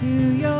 to your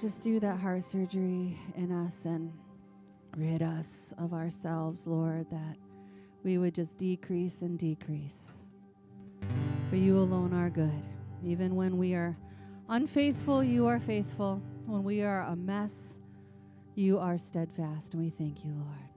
Just do that heart surgery in us and rid us of ourselves, Lord, that we would just decrease and decrease. For you alone are good. Even when we are unfaithful, you are faithful. When we are a mess, you are steadfast. And we thank you, Lord.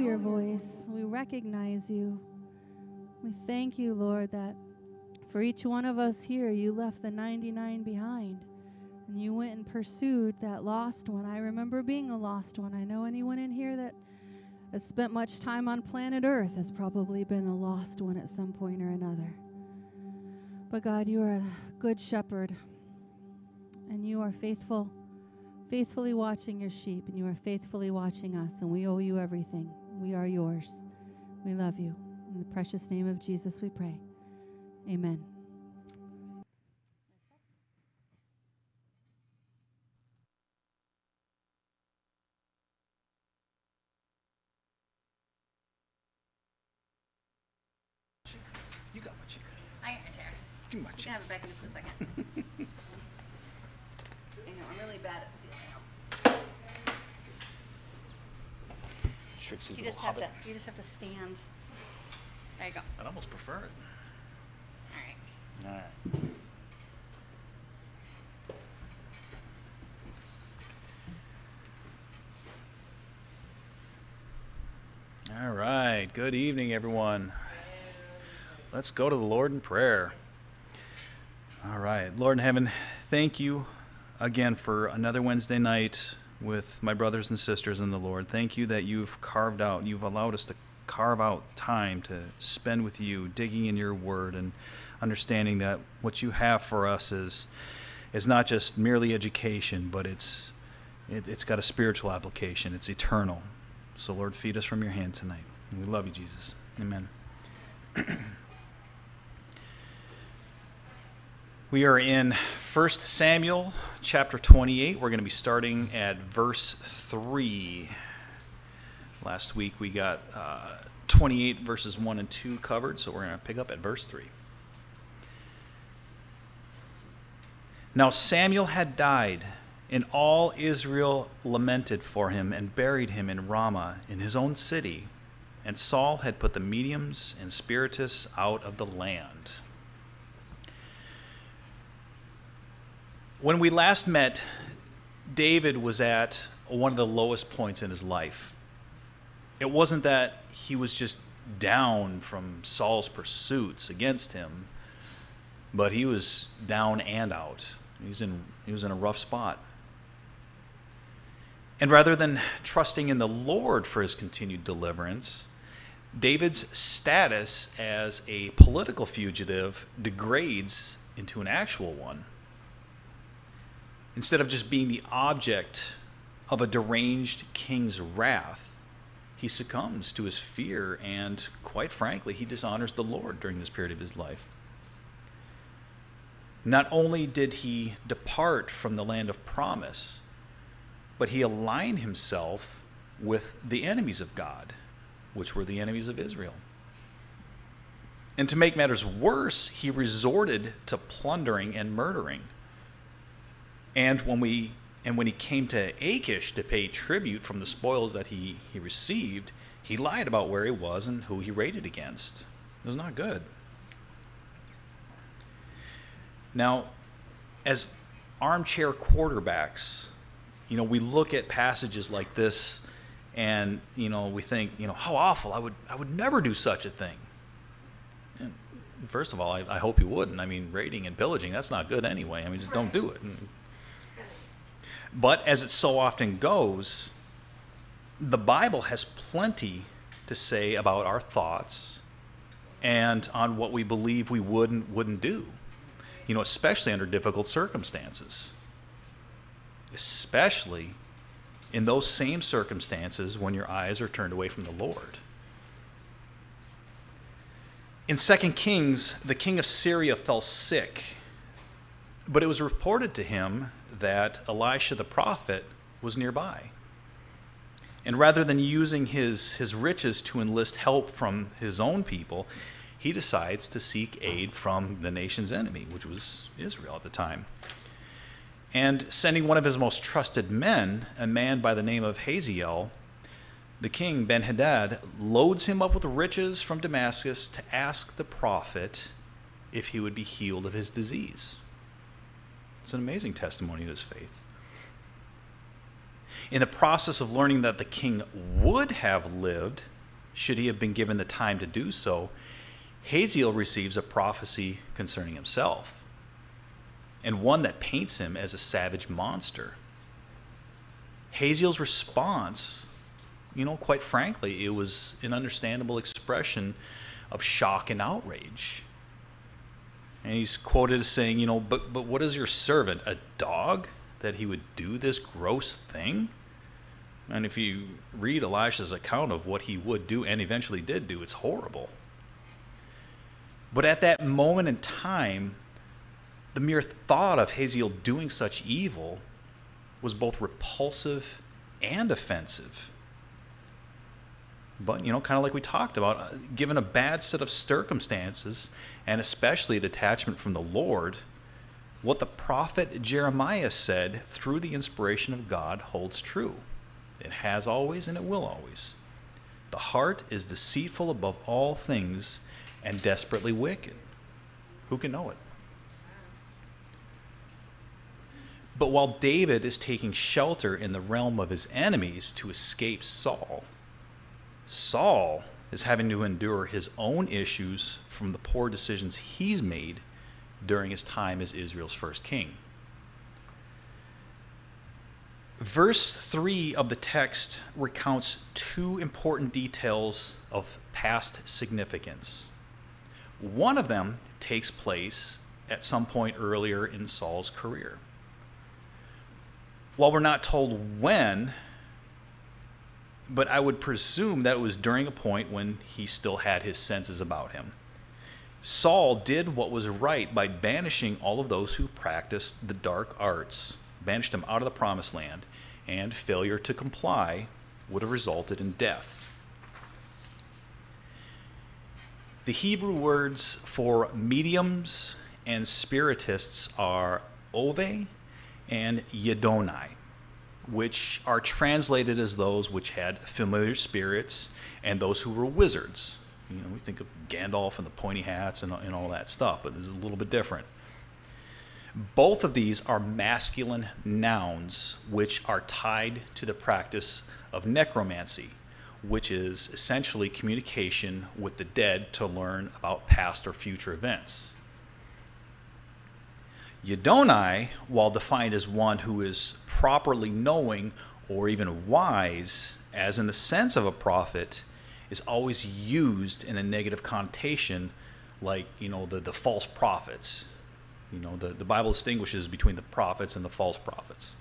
Your voice. We recognize you. We thank you, Lord, that for each one of us here, you left the 99 behind and you went and pursued that lost one. I remember being a lost one. I know anyone in here that has spent much time on planet Earth has probably been a lost one at some point or another. But God, you are a good shepherd and you are faithful, faithfully watching your sheep, and you are faithfully watching us, and we owe you everything. We are yours. We love you. In the precious name of Jesus, we pray. Amen. You got my chair. I got a chair. Give me my You can chair. have it back in just a second. I know, I'm really bad at stealing them. Trixie You little just have to, hobbit. you just have to stand. There you go. I'd almost prefer it. All right. All right. All right. Good evening, everyone. Let's go to the Lord in prayer. All right. Lord in heaven, thank you again for another Wednesday night with my brothers and sisters in the Lord. Thank you that you've carved out, you've allowed us to carve out time to spend with you, digging in your word and understanding that what you have for us is is not just merely education, but it's it, it's got a spiritual application. It's eternal. So Lord, feed us from your hand tonight. And we love you, Jesus. Amen. We are in 1 Samuel chapter 28. We're going to be starting at verse 3. Last week we got uh, 28 verses 1 and 2 covered, so we're going to pick up at verse 3. Now Samuel had died, and all Israel lamented for him and buried him in Ramah in his own city. And Saul had put the mediums and spiritists out of the land. When we last met, David was at one of the lowest points in his life. It wasn't that he was just down from Saul's pursuits against him, but he was down and out. He was in, he was in a rough spot. And rather than trusting in the Lord for his continued deliverance, David's status as a political fugitive degrades into an actual one. Instead of just being the object of a deranged king's wrath, he succumbs to his fear and, quite frankly, he dishonors the Lord during this period of his life. Not only did he depart from the land of promise, but he aligned himself with the enemies of God, which were the enemies of Israel. And to make matters worse, he resorted to plundering and murdering. And when we and when he came to Achish to pay tribute from the spoils that he, he received, he lied about where he was and who he raided against. It was not good. Now, as armchair quarterbacks, you know, we look at passages like this and, you know, we think, you know, how awful. I would I would never do such a thing. First of all, I, I hope you wouldn't. I mean, raiding and pillaging, that's not good anyway. I mean, just don't do it. But as it so often goes, the Bible has plenty to say about our thoughts and on what we believe we would and wouldn't do. You know, especially under difficult circumstances. Especially in those same circumstances when your eyes are turned away from the Lord. In 2 Kings, the king of Syria fell sick, but it was reported to him that Elisha the prophet was nearby. And rather than using his, his riches to enlist help from his own people, he decides to seek aid from the nation's enemy, which was Israel at the time. And sending one of his most trusted men, a man by the name of Haziel, the king Ben Hadad loads him up with riches from Damascus to ask the prophet if he would be healed of his disease. It's an amazing testimony of his faith. In the process of learning that the king would have lived, should he have been given the time to do so, Haziel receives a prophecy concerning himself, and one that paints him as a savage monster. Haziel's response, you know, quite frankly, it was an understandable expression of shock and outrage. And he's quoted as saying, you know, but, but what is your servant? A dog? That he would do this gross thing? And if you read Elisha's account of what he would do and eventually did do, it's horrible. But at that moment in time, the mere thought of Haziel doing such evil was both repulsive and offensive. But, you know, kind of like we talked about, uh, given a bad set of circumstances, and especially a detachment from the Lord, what the prophet Jeremiah said through the inspiration of God holds true. It has always and it will always. The heart is deceitful above all things and desperately wicked. Who can know it? But while David is taking shelter in the realm of his enemies to escape Saul, Saul is having to endure his own issues from the poor decisions he's made during his time as Israel's first king. Verse 3 of the text recounts two important details of past significance. One of them takes place at some point earlier in Saul's career. While we're not told when, but I would presume that it was during a point when he still had his senses about him. Saul did what was right by banishing all of those who practiced the dark arts, banished them out of the promised land, and failure to comply would have resulted in death. The Hebrew words for mediums and spiritists are ove and yedonai, which are translated as those which had familiar spirits and those who were wizards. You know, we think of Gandalf and the pointy hats and, and all that stuff, but is a little bit different. Both of these are masculine nouns which are tied to the practice of necromancy, which is essentially communication with the dead to learn about past or future events. Yedonai, while defined as one who is properly knowing or even wise, as in the sense of a prophet, is always used in a negative connotation, like, you know, the, the false prophets. You know, the, the Bible distinguishes between the prophets and the false prophets.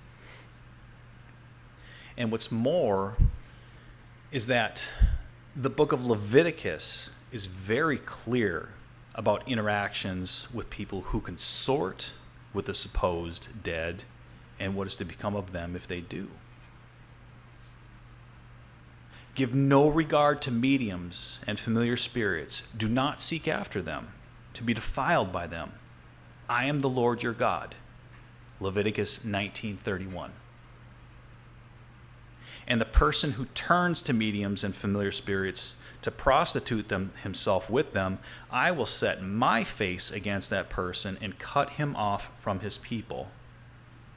And what's more is that the book of Leviticus is very clear about interactions with people who consort with the supposed dead and what is to become of them if they do. Give no regard to mediums and familiar spirits. Do not seek after them, to be defiled by them. I am the Lord your God. Leviticus 19:31. And the person who turns to mediums and familiar spirits to prostitute them himself with them, I will set my face against that person and cut him off from his people.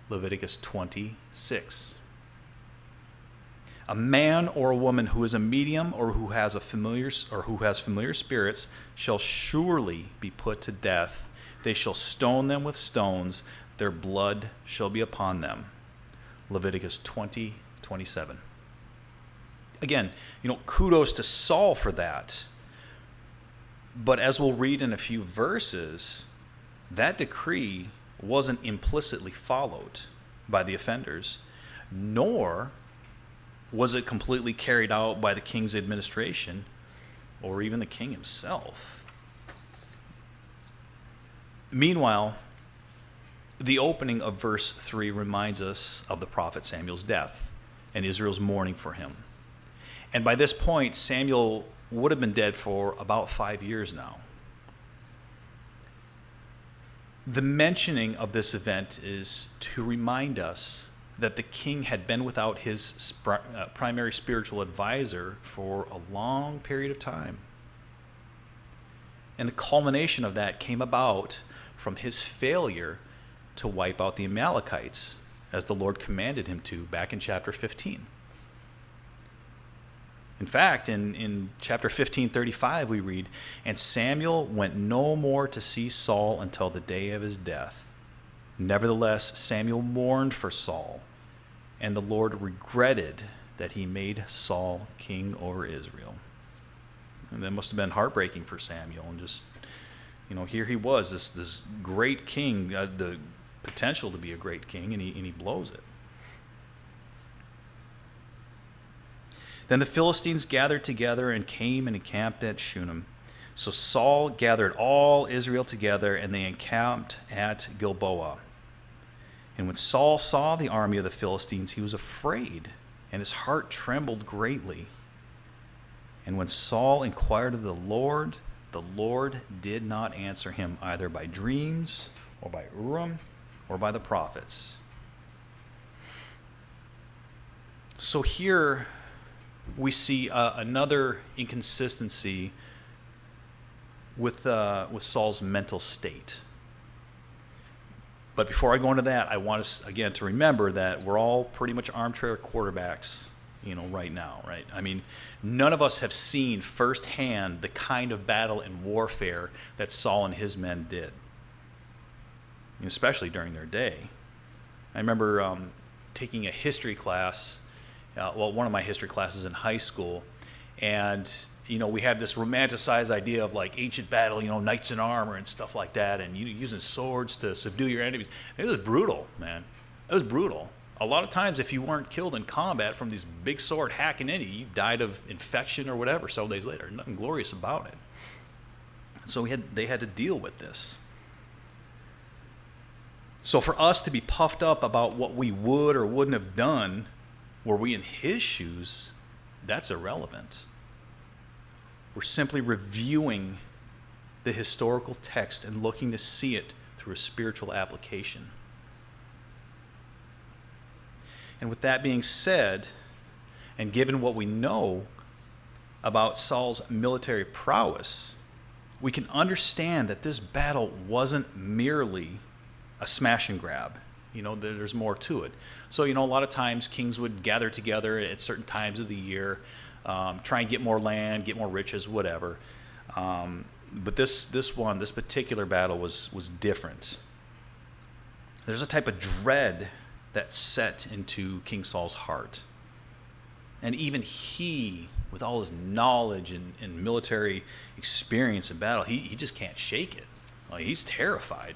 Leviticus 26. A man or a woman who is a medium or who has a familiar or who has familiar spirits shall surely be put to death. They shall stone them with stones, their blood shall be upon them. Leviticus 20, 27 again, you know, kudos to Saul for that. But as we'll read in a few verses, that decree wasn't implicitly followed by the offenders, nor was it completely carried out by the king's administration or even the king himself. Meanwhile, the opening of verse 3 reminds us of the prophet Samuel's death and Israel's mourning for him. And by this point, Samuel would have been dead for about five years now. The mentioning of this event is to remind us that the king had been without his uh, primary spiritual advisor for a long period of time. And the culmination of that came about from his failure to wipe out the Amalekites as the Lord commanded him to back in chapter 15. In fact, in, in chapter 15, 35, we read, And Samuel went no more to see Saul until the day of his death. Nevertheless, Samuel mourned for Saul, and the Lord regretted that he made Saul king over Israel. And that must have been heartbreaking for Samuel. And just, you know, here he was, this, this great king, uh, the potential to be a great king, and he, and he blows it. Then the Philistines gathered together and came and encamped at Shunem. So Saul gathered all Israel together, and they encamped at Gilboa. And when Saul saw the army of the Philistines, he was afraid, and his heart trembled greatly. And when Saul inquired of the Lord, the Lord did not answer him either by dreams, or by Urim, or by the prophets. So here we see uh, another inconsistency with, uh, with Saul's mental state. But before I go into that, I want us again to remember that we're all pretty much armchair quarterbacks, you know, right now, right? I mean, none of us have seen firsthand the kind of battle and warfare that Saul and his men did, especially during their day. I remember um, taking a history class, uh, well, one of my history classes in high school, and you know, we had this romanticized idea of like ancient battle, you know, knights in armor and stuff like that, and you using swords to subdue your enemies. It was brutal, man. It was brutal. A lot of times, if you weren't killed in combat from these big sword hacking into you, you died of infection or whatever several days later. Nothing glorious about it. So we had, they had to deal with this. So for us to be puffed up about what we would or wouldn't have done, were we in his shoes, that's irrelevant. We're simply reviewing the historical text and looking to see it through a spiritual application. And with that being said, and given what we know about Saul's military prowess, we can understand that this battle wasn't merely a smash and grab. You know, there's more to it. So, you know, a lot of times kings would gather together at certain times of the year um, try and get more land, get more riches, whatever. Um, but this this one, this particular battle was was different. There's a type of dread that set into King Saul's heart, and even he, with all his knowledge and, and military experience in battle, he, he just can't shake it. Like, he's terrified.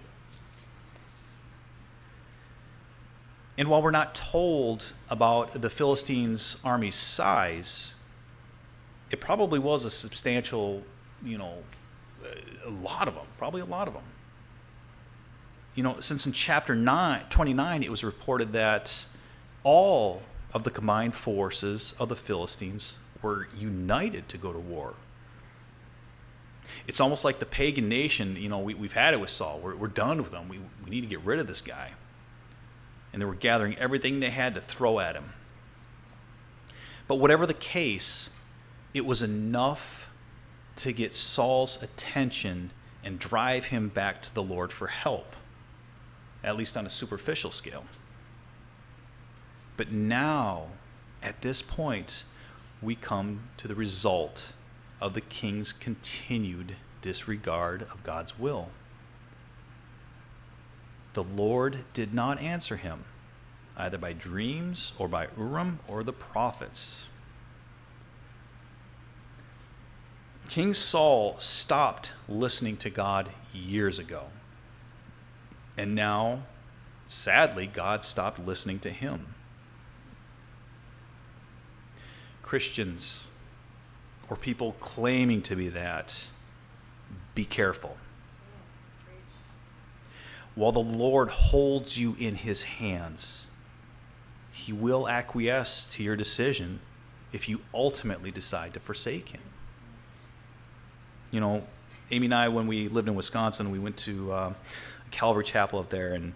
And while we're not told about the Philistines' army's size, it probably was a substantial, you know, a lot of them, probably a lot of them. You know, since in chapter 9, 29, it was reported that all of the combined forces of the Philistines were united to go to war. It's almost like the pagan nation, you know, we, we've had it with Saul. We're, we're done with him. We, we need to get rid of this guy. And they were gathering everything they had to throw at him. But whatever the case, it was enough to get Saul's attention and drive him back to the Lord for help, at least on a superficial scale. But now, at this point, we come to the result of the king's continued disregard of God's will. The Lord did not answer him, either by dreams or by Urim or the prophets. King Saul stopped listening to God years ago. And now, sadly, God stopped listening to him. Christians, or people claiming to be that, be careful. While the Lord holds you in his hands, he will acquiesce to your decision if you ultimately decide to forsake him. You know, Amy and I, when we lived in Wisconsin, we went to uh, Calvary Chapel up there, and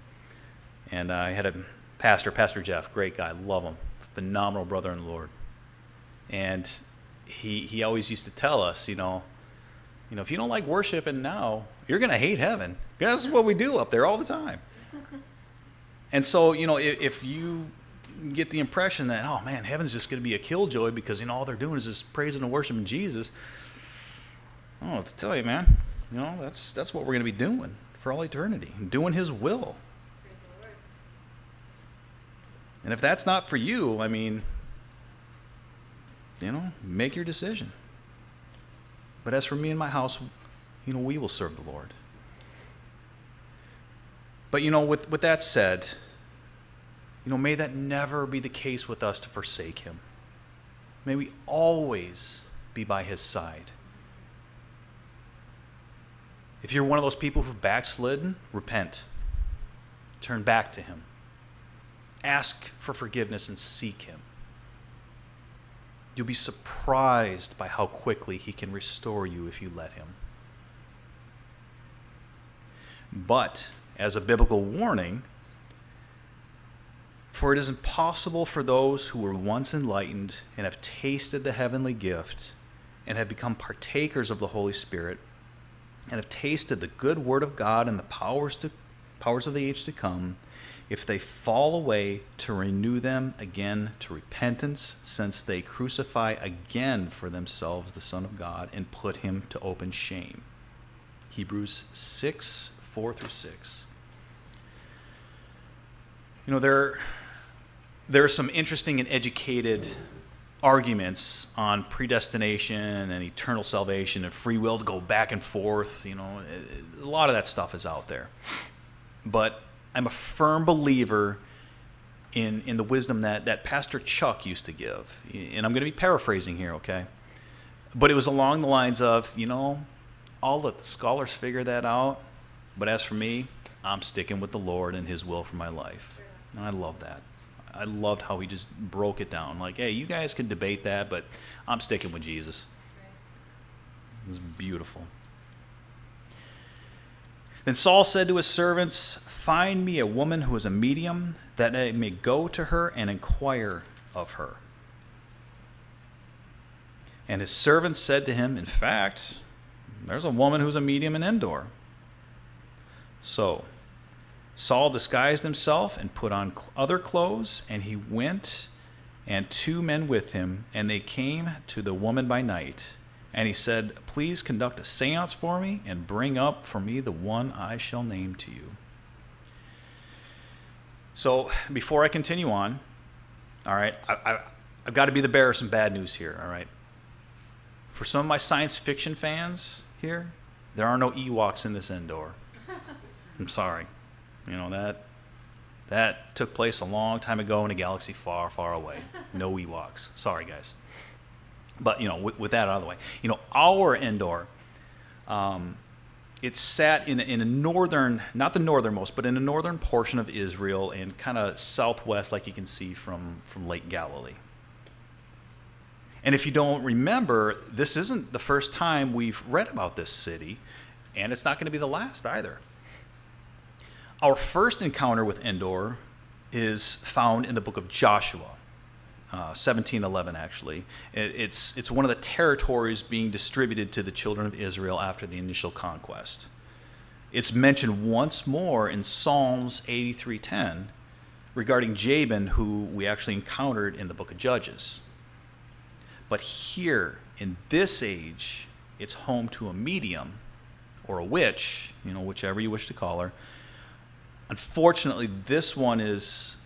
and I had a pastor, Pastor Jeff, great guy, love him, phenomenal brother in the Lord, and he he always used to tell us, you know, you know, if you don't like worshiping now, you're gonna hate heaven. That's what we do up there all the time. And so, you know, if, if you get the impression that, oh man, heaven's just going to be a killjoy because, you know, all they're doing is just praising and worshiping Jesus, I don't know what to tell you, man. You know, that's, that's what we're going to be doing for all eternity, doing His will. And if that's not for you, I mean, you know, make your decision. But as for me and my house, you know, we will serve the Lord. But you know, with, with that said, you know, may that never be the case with us to forsake him. May we always be by his side. If you're one of those people who've backslidden, repent. Turn back to him. Ask for forgiveness and seek him. You'll be surprised by how quickly he can restore you if you let him. But, as a biblical warning, for it is impossible for those who were once enlightened and have tasted the heavenly gift and have become partakers of the Holy Spirit and have tasted the good word of God and the powers to powers of the age to come if they fall away to renew them again to repentance since they crucify again for themselves the son of God and put him to open shame. Hebrews 6 4 through 6 you know there there are some interesting and educated arguments on predestination and eternal salvation and free will to go back and forth. You know, a lot of that stuff is out there. But I'm a firm believer in, in the wisdom that, that Pastor Chuck used to give. And I'm going to be paraphrasing here, okay? But it was along the lines of, you know, I'll let the scholars figure that out. But as for me, I'm sticking with the Lord and His will for my life. And I love that. I loved how he just broke it down. Like, hey, you guys can debate that, but I'm sticking with Jesus. It was beautiful. Then Saul said to his servants, Find me a woman who is a medium, that I may go to her and inquire of her. And his servants said to him, In fact, there's a woman who's a medium in Endor. So Saul disguised himself and put on other clothes, and he went and two men with him, and they came to the woman by night. And he said, Please conduct a seance for me and bring up for me the one I shall name to you. So, before I continue on, all right, I, I, I've got to be the bearer of some bad news here, all right? For some of my science fiction fans here, there are no Ewoks in this Endor. I'm sorry. You know that that took place a long time ago in a galaxy far, far away. No Ewoks. Sorry, guys. But you know, with, with that out of the way, you know, our Endor, um, it's sat in in a northern, not the northernmost, but in a northern portion of Israel, and kind of southwest, like you can see from from Lake Galilee. And if you don't remember, this isn't the first time we've read about this city, and it's not going to be the last either. Our first encounter with Endor is found in the book of Joshua, uh, 1711 actually. It, it's, it's one of the territories being distributed to the children of Israel after the initial conquest. It's mentioned once more in Psalms 83:10 regarding Jabin, who we actually encountered in the book of Judges. But here, in this age, it's home to a medium or a witch, you know, whichever you wish to call her, Unfortunately, this one is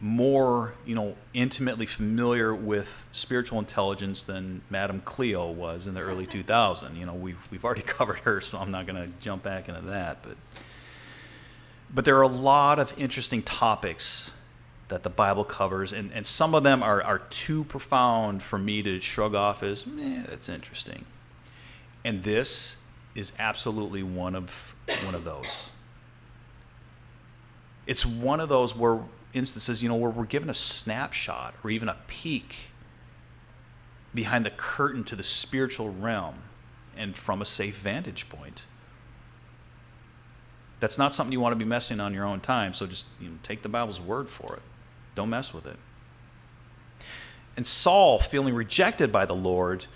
more, you know, intimately familiar with spiritual intelligence than Madame Cleo was in the early 2000s. You know, we've we've already covered her, so I'm not going to jump back into that. But but there are a lot of interesting topics that the Bible covers, and, and some of them are, are too profound for me to shrug off as, eh, that's interesting. And this is absolutely one of one of those it's one of those where instances, you know, where we're given a snapshot or even a peek behind the curtain to the spiritual realm and from a safe vantage point. That's not something you want to be messing on your own time, so just you know, take the Bible's word for it. Don't mess with it. And Saul, feeling rejected by the Lord,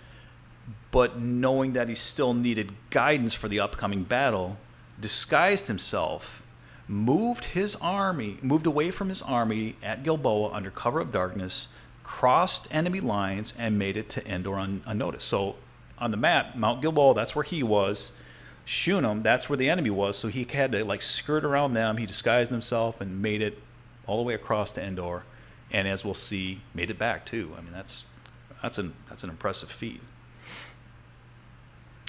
but knowing that he still needed guidance for the upcoming battle, disguised himself moved his army, moved away from his army at Gilboa under cover of darkness, crossed enemy lines, and made it to Endor un- unnoticed. So on the map, Mount Gilboa, that's where he was. Shunem, that's where the enemy was. So he had to like skirt around them. He disguised himself and made it all the way across to Endor, and as we'll see, made it back too. I mean, that's that's an that's an impressive feat.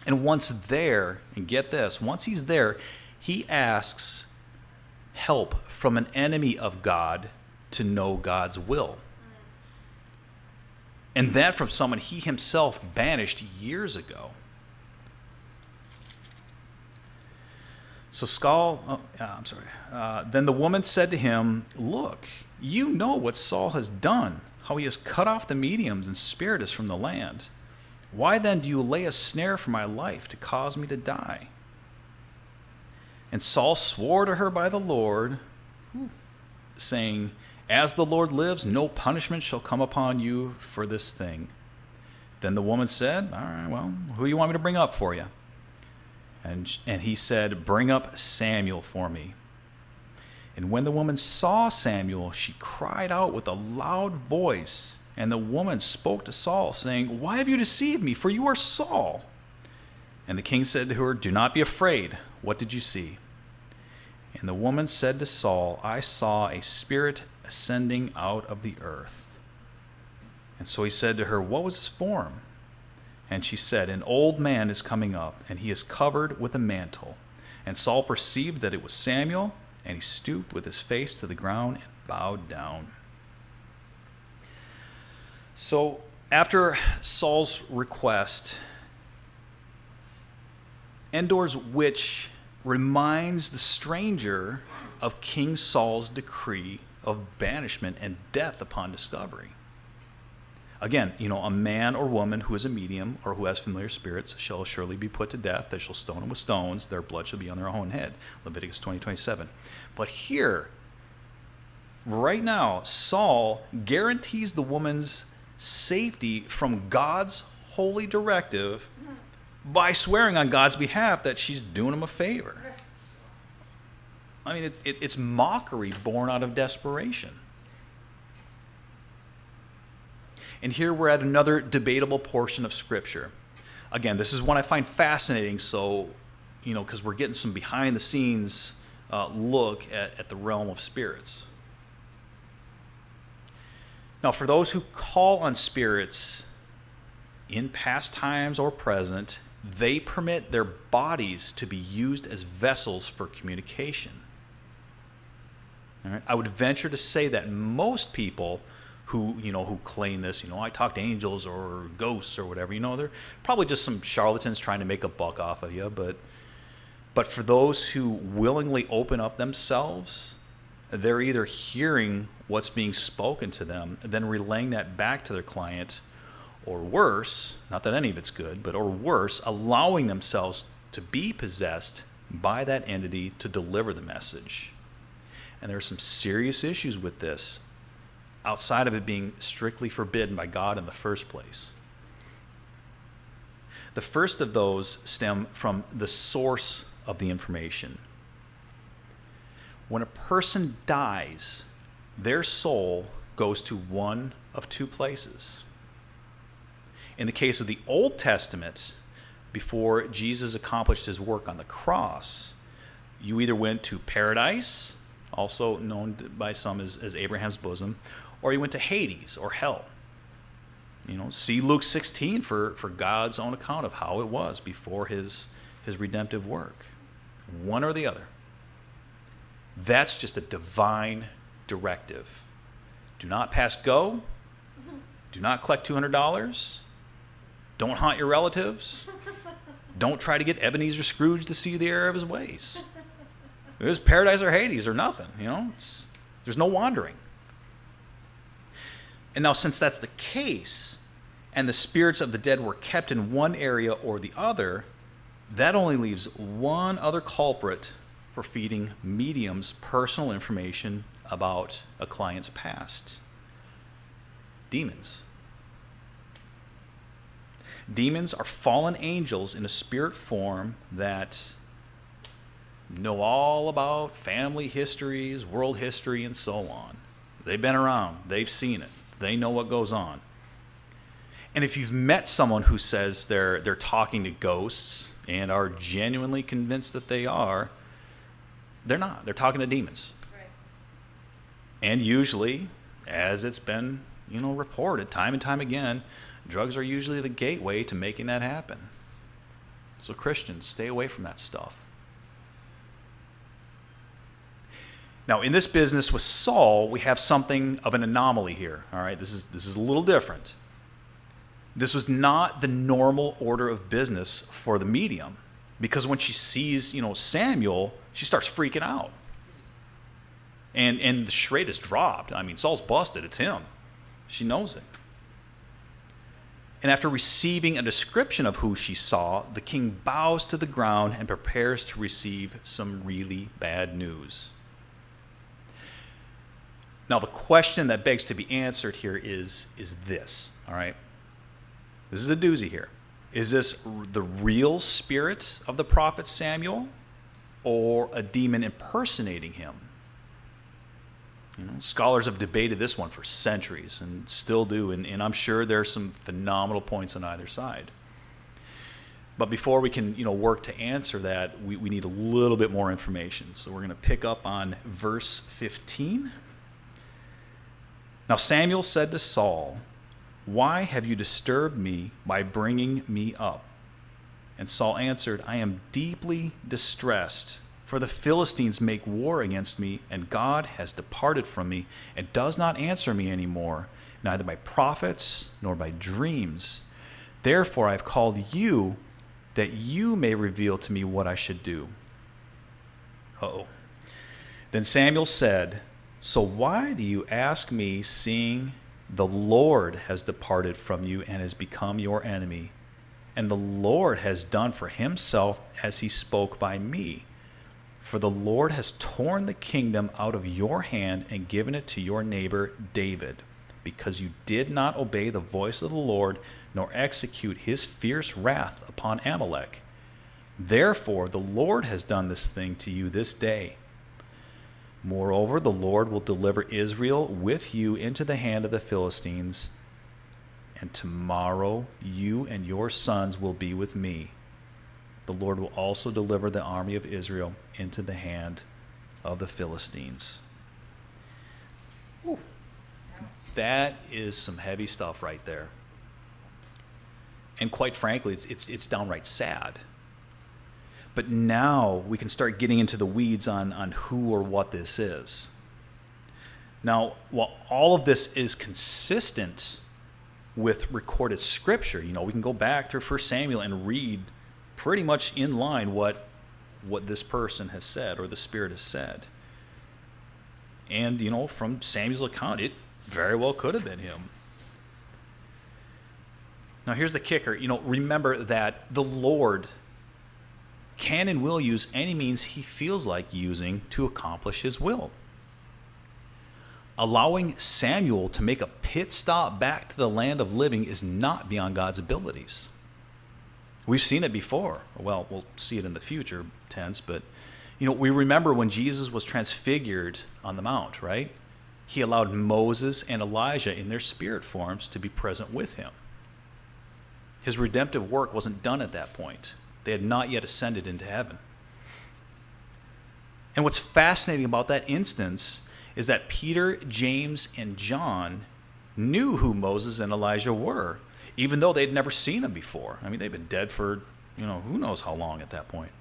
And once there, and get this, once he's there, he asks help from an enemy of God to know God's will. And that from someone he himself banished years ago. So Saul, oh, I'm sorry. Uh, then the woman said to him, Look, you know what Saul has done, how he has cut off the mediums and spiritists from the land. Why then do you lay a snare for my life to cause me to die? And Saul swore to her by the Lord, saying, As the Lord lives, no punishment shall come upon you for this thing. Then the woman said, All right, well, who do you want me to bring up for you? And, and he said, Bring up Samuel for me. And when the woman saw Samuel, she cried out with a loud voice. And the woman spoke to Saul, saying, Why have you deceived me? For you are Saul. And the king said to her, Do not be afraid. What did you see? And the woman said to Saul, I saw a spirit ascending out of the earth. And so he said to her, What was his form? And she said, An old man is coming up, and he is covered with a mantle. And Saul perceived that it was Samuel, and he stooped with his face to the ground and bowed down. So, after Saul's request, Endor's witch reminds the stranger of King Saul's decree of banishment and death upon discovery. Again, you know, a man or woman who is a medium or who has familiar spirits shall surely be put to death. They shall stone them with stones. Their blood shall be on their own head. Leviticus 20, 27. But here, right now, Saul guarantees the woman's safety from God's holy directive by swearing on God's behalf that she's doing him a favor. I mean, it's, it, it's mockery born out of desperation. And here we're at another debatable portion of Scripture. Again, this is one I find fascinating, so, you know, because we're getting some behind the scenes uh, look at, at the realm of spirits. Now, for those who call on spirits in past times or present, they permit their bodies to be used as vessels for communication. I would venture to say that most people who you know who claim this, you know, I talk to angels or ghosts or whatever, you know, they're probably just some charlatans trying to make a buck off of you, but but for those who willingly open up themselves, they're either hearing what's being spoken to them, then relaying that back to their client, or worse, not that any of it's good, but or worse, allowing themselves to be possessed by that entity to deliver the message. And there are some serious issues with this outside of it being strictly forbidden by God in the first place. The first of those stem from the source of the information. When a person dies, their soul goes to one of two places. In the case of the Old Testament, before Jesus accomplished his work on the cross, you either went to paradise also known by some as, as Abraham's bosom, or you went to Hades or hell. You know, see Luke 16 for, for God's own account of how it was before his, his redemptive work. One or the other. That's just a divine directive. Do not pass go. Do not collect $200. Don't haunt your relatives. Don't try to get Ebenezer Scrooge to see the error of his ways. It's paradise or Hades or nothing, you know? It's, there's no wandering. And now, since that's the case, and the spirits of the dead were kept in one area or the other, that only leaves one other culprit for feeding mediums personal information about a client's past demons. Demons are fallen angels in a spirit form that know all about family histories, world history, and so on. They've been around, they've seen it, they know what goes on. And if you've met someone who says they're, they're talking to ghosts and are genuinely convinced that they are, they're not. They're talking to demons. Right. And usually, as it's been, you know, reported time and time again, drugs are usually the gateway to making that happen. So Christians, stay away from that stuff. Now, in this business with Saul, we have something of an anomaly here. All right, this is this is a little different. This was not the normal order of business for the medium, because when she sees, you know, Samuel, she starts freaking out. And and the charade is dropped. I mean, Saul's busted. It's him. She knows it. And after receiving a description of who she saw, the king bows to the ground and prepares to receive some really bad news. Now, the question that begs to be answered here is, is this, all right? This is a doozy here. Is this the real spirit of the prophet Samuel or a demon impersonating him? You know, scholars have debated this one for centuries and still do, and, and I'm sure there are some phenomenal points on either side. But before we can, you know, work to answer that, we, we need a little bit more information. So we're going to pick up on verse 15. Now Samuel said to Saul, Why have you disturbed me by bringing me up? And Saul answered, I am deeply distressed, for the Philistines make war against me, and God has departed from me, and does not answer me any more, neither by prophets nor by dreams. Therefore I have called you, that you may reveal to me what I should do. oh. Then Samuel said, so why do you ask me, seeing the Lord has departed from you and has become your enemy? And the Lord has done for himself as he spoke by me. For the Lord has torn the kingdom out of your hand and given it to your neighbor David, because you did not obey the voice of the Lord, nor execute his fierce wrath upon Amalek. Therefore, the Lord has done this thing to you this day. Moreover, the Lord will deliver Israel with you into the hand of the Philistines, and tomorrow you and your sons will be with me. The Lord will also deliver the army of Israel into the hand of the Philistines. That is some heavy stuff right there. And quite frankly, it's, it's, it's downright sad. But now we can start getting into the weeds on, on who or what this is. Now, while all of this is consistent with recorded scripture, you know, we can go back through 1 Samuel and read pretty much in line what what this person has said or the spirit has said. And, you know, from Samuel's account, it very well could have been him. Now, here's the kicker. You know, remember that the Lord can and will use any means he feels like using to accomplish his will. Allowing Samuel to make a pit stop back to the land of living is not beyond God's abilities. We've seen it before. Well, we'll see it in the future tense, but you know, we remember when Jesus was transfigured on the mount, right? He allowed Moses and Elijah in their spirit forms to be present with him. His redemptive work wasn't done at that point. They had not yet ascended into heaven. And what's fascinating about that instance is that Peter, James, and John knew who Moses and Elijah were, even though they'd never seen him before. I mean, they've been dead for, you know, who knows how long at that point.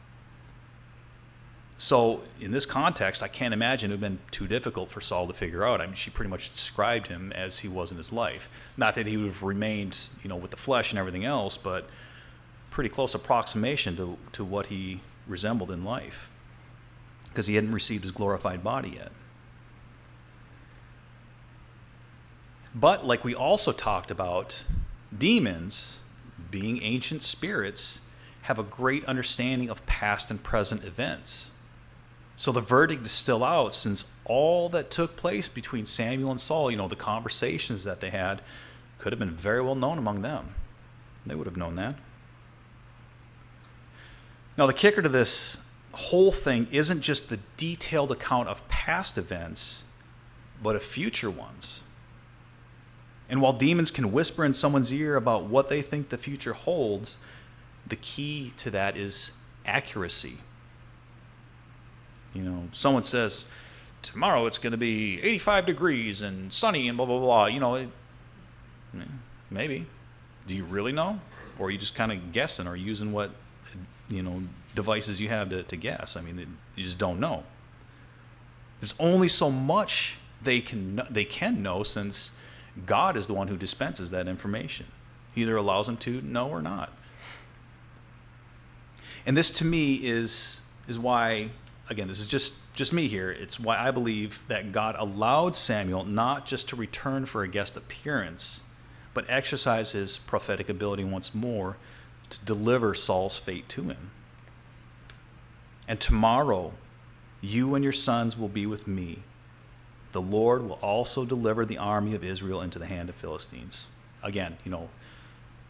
So, in this context, I can't imagine it would have been too difficult for Saul to figure out. I mean, she pretty much described him as he was in his life. Not that he would have remained, you know, with the flesh and everything else, but pretty close approximation to, to what he resembled in life because he hadn't received his glorified body yet. But, like we also talked about, demons, being ancient spirits, have a great understanding of past and present events. So the verdict is still out since all that took place between Samuel and Saul, you know, the conversations that they had, could have been very well known among them. They would have known that. Now, the kicker to this whole thing isn't just the detailed account of past events, but of future ones. And while demons can whisper in someone's ear about what they think the future holds, the key to that is accuracy. You know, someone says, tomorrow it's going to be 85 degrees and sunny and blah, blah, blah. You know, it, maybe. Do you really know? Or are you just kind of guessing or using what, you know, devices you have to, to guess? I mean, you just don't know. There's only so much they can, they can know since God is the one who dispenses that information. He either allows them to know or not. And this to me is, is why, again, this is just, just me here. It's why I believe that God allowed Samuel not just to return for a guest appearance, but exercise his prophetic ability once more to deliver Saul's fate to him. And tomorrow, you and your sons will be with me. The Lord will also deliver the army of Israel into the hand of Philistines. Again, you know,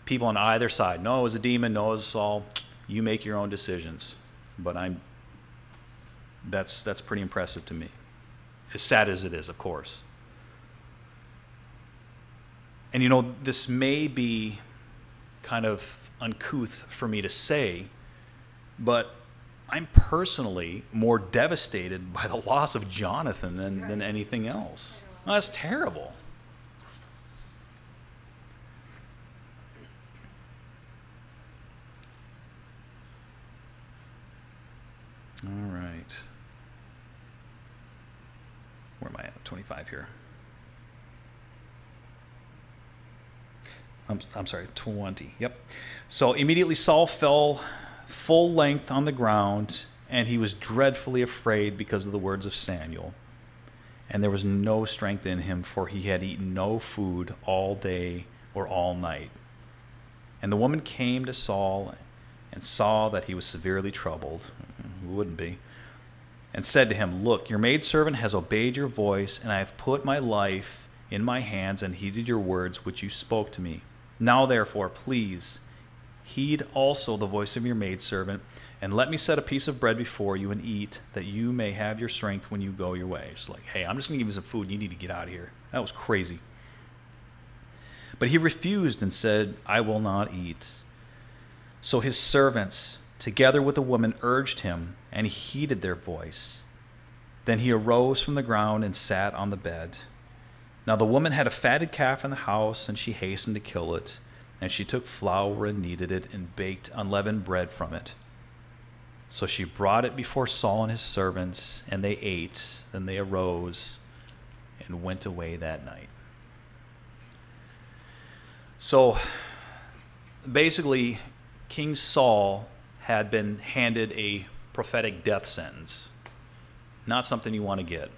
people on either side. No, it was a demon. No, it was Saul. You make your own decisions. But I'm. That's that's pretty impressive to me. As sad as it is, of course. And you know, this may be kind of uncouth for me to say, but I'm personally more devastated by the loss of Jonathan than, than anything else. Well, that's terrible. All right. Where am I at? 25 here. I'm, I'm sorry, 20. Yep. So immediately Saul fell full length on the ground, and he was dreadfully afraid because of the words of Samuel. And there was no strength in him, for he had eaten no food all day or all night. And the woman came to Saul and saw that he was severely troubled. Who wouldn't be? And said to him, Look, your maidservant has obeyed your voice, and I have put my life in my hands and heeded your words which you spoke to me. Now, therefore, please heed also the voice of your maidservant, and let me set a piece of bread before you and eat, that you may have your strength when you go your way. It's like, hey, I'm just going to give you some food. You need to get out of here. That was crazy. But he refused and said, I will not eat. So his servants, together with the woman, urged him, and he heeded their voice. Then he arose from the ground and sat on the bed. Now the woman had a fatted calf in the house, and she hastened to kill it. And she took flour and kneaded it, and baked unleavened bread from it. So she brought it before Saul and his servants, and they ate. Then they arose and went away that night. So basically, King Saul had been handed a prophetic death sentence. Not something you want to get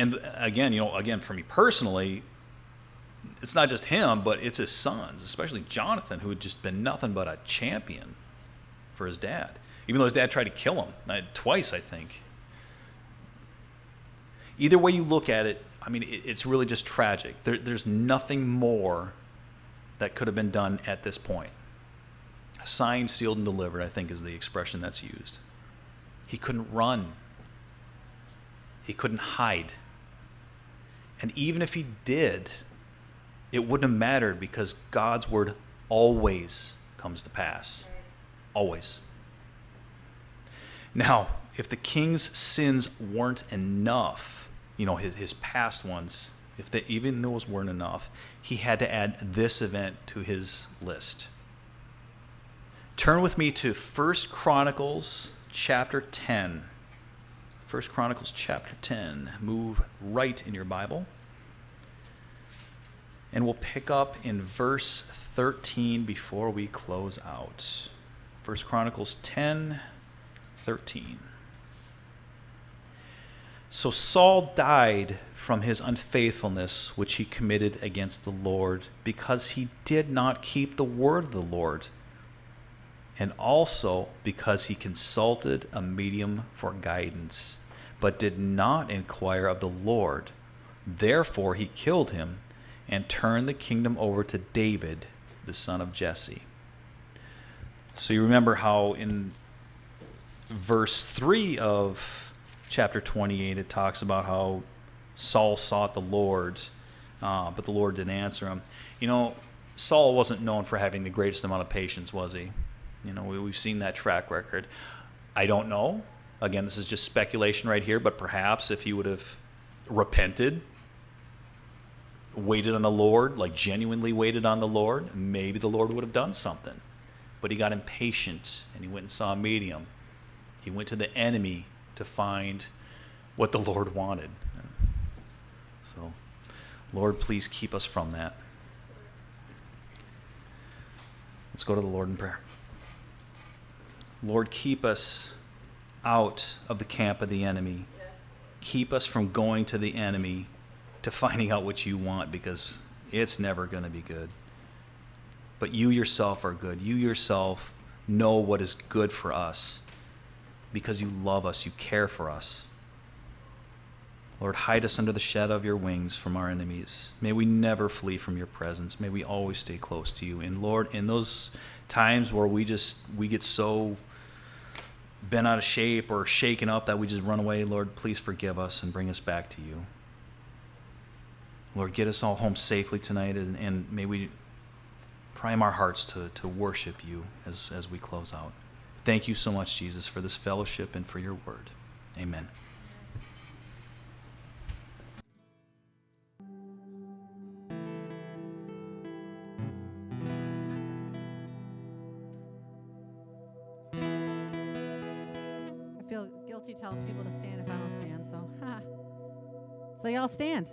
and again, you know, again for me personally, it's not just him, but it's his sons, especially Jonathan, who had just been nothing but a champion for his dad. Even though his dad tried to kill him uh, twice, I think. Either way you look at it, I mean, it's really just tragic. There, there's nothing more that could have been done at this point. Signed, sealed, and delivered, I think, is the expression that's used. He couldn't run, he couldn't hide. And even if he did, it wouldn't have mattered because God's word always comes to pass. Always. Now, if the king's sins weren't enough, you know, his, his past ones, if they, even those weren't enough, he had to add this event to his list. Turn with me to 1 Chronicles chapter 10. First Chronicles chapter 10. Move right in your Bible. And we'll pick up in verse 13 before we close out. First Chronicles 10 13. So Saul died from his unfaithfulness which he committed against the Lord, because he did not keep the word of the Lord and also because he consulted a medium for guidance, but did not inquire of the Lord. Therefore he killed him and turned the kingdom over to David, the son of Jesse. So you remember how in verse 3 of chapter 28, it talks about how Saul sought the Lord, uh, but the Lord didn't answer him. You know, Saul wasn't known for having the greatest amount of patience, was he? You know, we, we've seen that track record. I don't know. Again, this is just speculation right here, but perhaps if he would have repented, waited on the Lord, like genuinely waited on the Lord, maybe the Lord would have done something. But he got impatient and he went and saw a medium. He went to the enemy to find what the Lord wanted. So, Lord, please keep us from that. Let's go to the Lord in prayer. Lord, keep us out of the camp of the enemy. Keep us from going to the enemy to finding out what you want because it's never going to be good. But you yourself are good. You yourself know what is good for us because you love us, you care for us. Lord, hide us under the shadow of your wings from our enemies. May we never flee from your presence. May we always stay close to you. And Lord, in those times where we just we get so bent out of shape or shaken up that we just run away, Lord, please forgive us and bring us back to you. Lord, get us all home safely tonight, and, and may we prime our hearts to, to worship you as, as we close out. Thank you so much, Jesus, for this fellowship and for your word. Amen. I feel guilty telling people to stand if I don't stand, so. So y'all stand.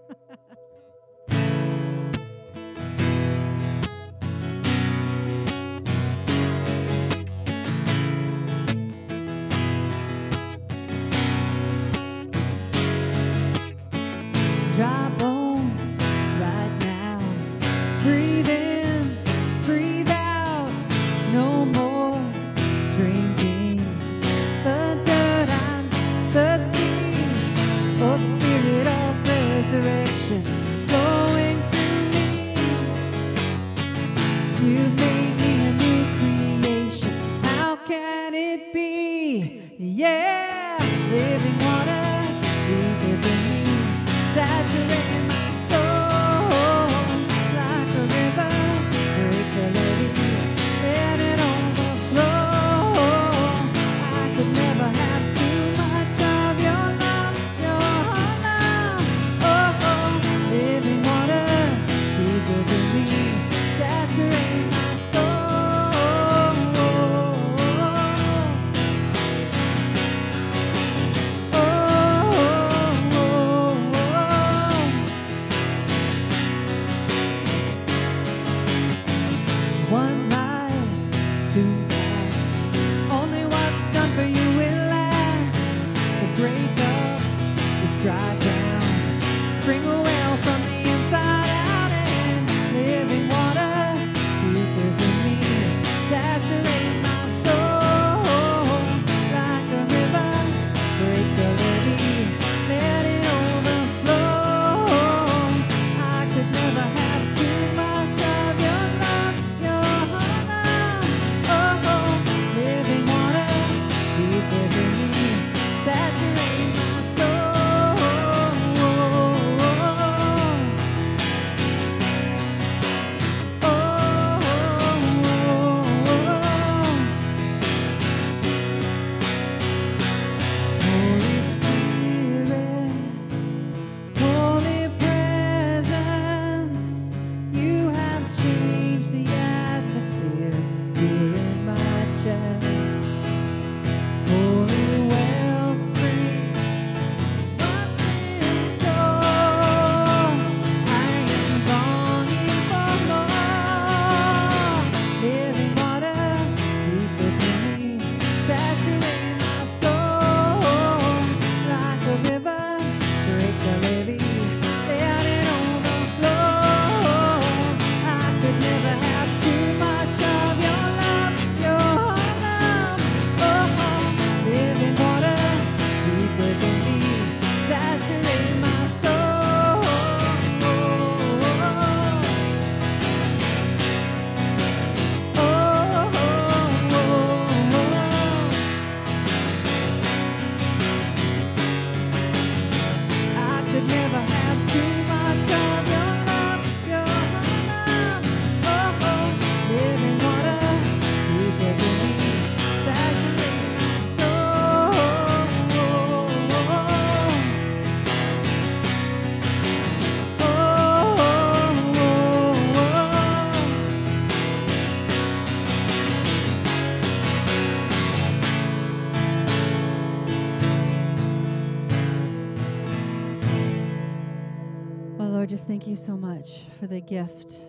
gift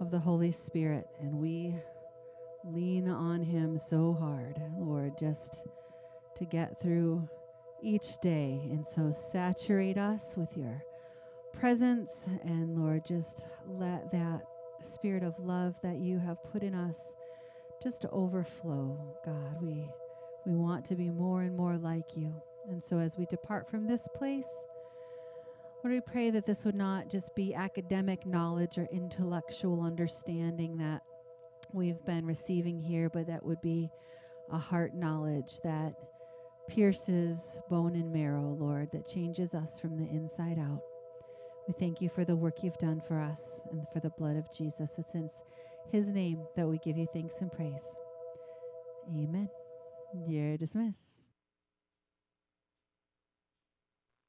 of the Holy Spirit. And we lean on Him so hard, Lord, just to get through each day. And so saturate us with your presence. And Lord, just let that spirit of love that you have put in us just to overflow. God, we, we want to be more and more like you. And so as we depart from this place, Lord, we pray that this would not just be academic knowledge or intellectual understanding that we've been receiving here, but that would be a heart knowledge that pierces bone and marrow, Lord, that changes us from the inside out. We thank you for the work you've done for us and for the blood of Jesus. It's in his name that we give you thanks and praise. Amen. You're dismissed.